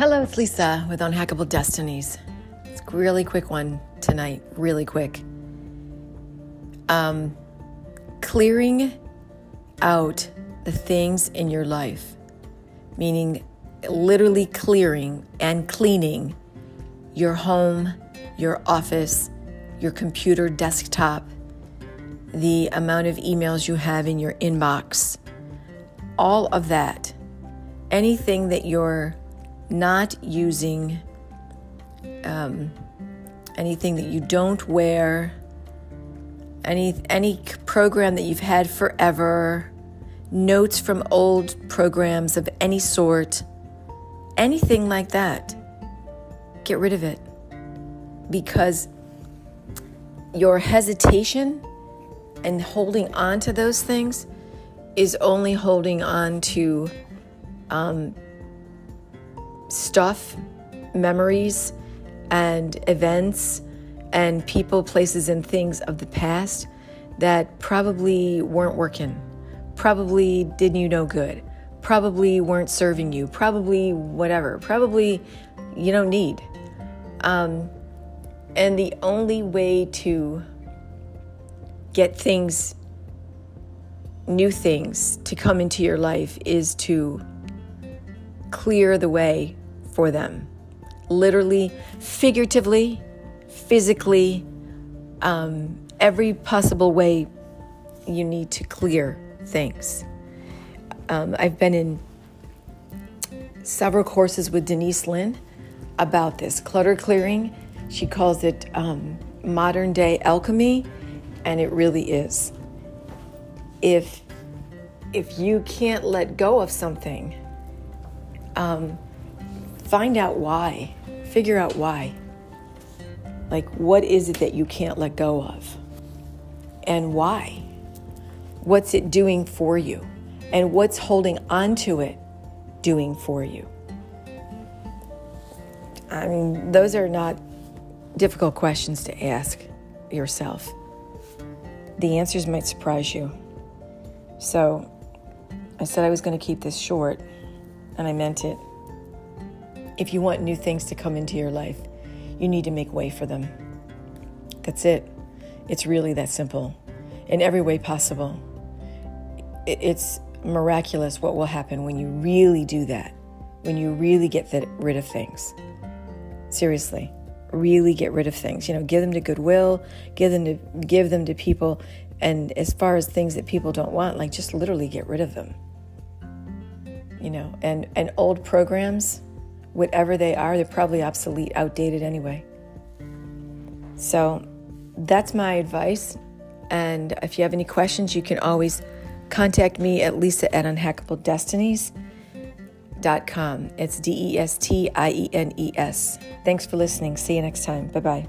Hello, it's Lisa with Unhackable Destinies. It's a really quick one tonight, really quick. Um, clearing out the things in your life, meaning literally clearing and cleaning your home, your office, your computer desktop, the amount of emails you have in your inbox, all of that, anything that you're not using, um, anything that you don't wear, any any program that you've had forever, notes from old programs of any sort, anything like that. Get rid of it because your hesitation and holding on to those things is only holding on to um, stuff, memories, and events, and people, places, and things of the past that probably weren't working, probably did you no good, probably weren't serving you, probably whatever, probably you don't need. Um, and the only way to get things, new things to come into your life is to clear the way for them. Literally, figuratively, physically, um, every possible way you need to clear things. Um, I've been in several courses with Denise Linn about this clutter clearing. She calls it um, modern day alchemy, and it really is. If if you can't let go of something, um, find out why. Figure out why. Like, what is it that you can't let go of? And why? What's it doing for you? And what's holding on to it doing for you? I mean, those are not difficult questions to ask yourself. The answers might surprise you. So, I said I was going to keep this short, and I meant it. If you want new things to come into your life, you need to make way for them. That's it. It's really that simple in every way possible. It's miraculous what will happen when you really do that, when you really get rid of things. Seriously, really get rid of things. You know, give them to goodwill, give them to give them to people, and as far as things that people don't want, like just literally get rid of them. You know, and and old programs, whatever they are, they're probably obsolete, outdated anyway. So that's my advice. And if you have any questions, you can always contact me at lisa at unhackabledestinies.com. It's D E S T I E N E S. Thanks for listening. See you next time. Bye bye.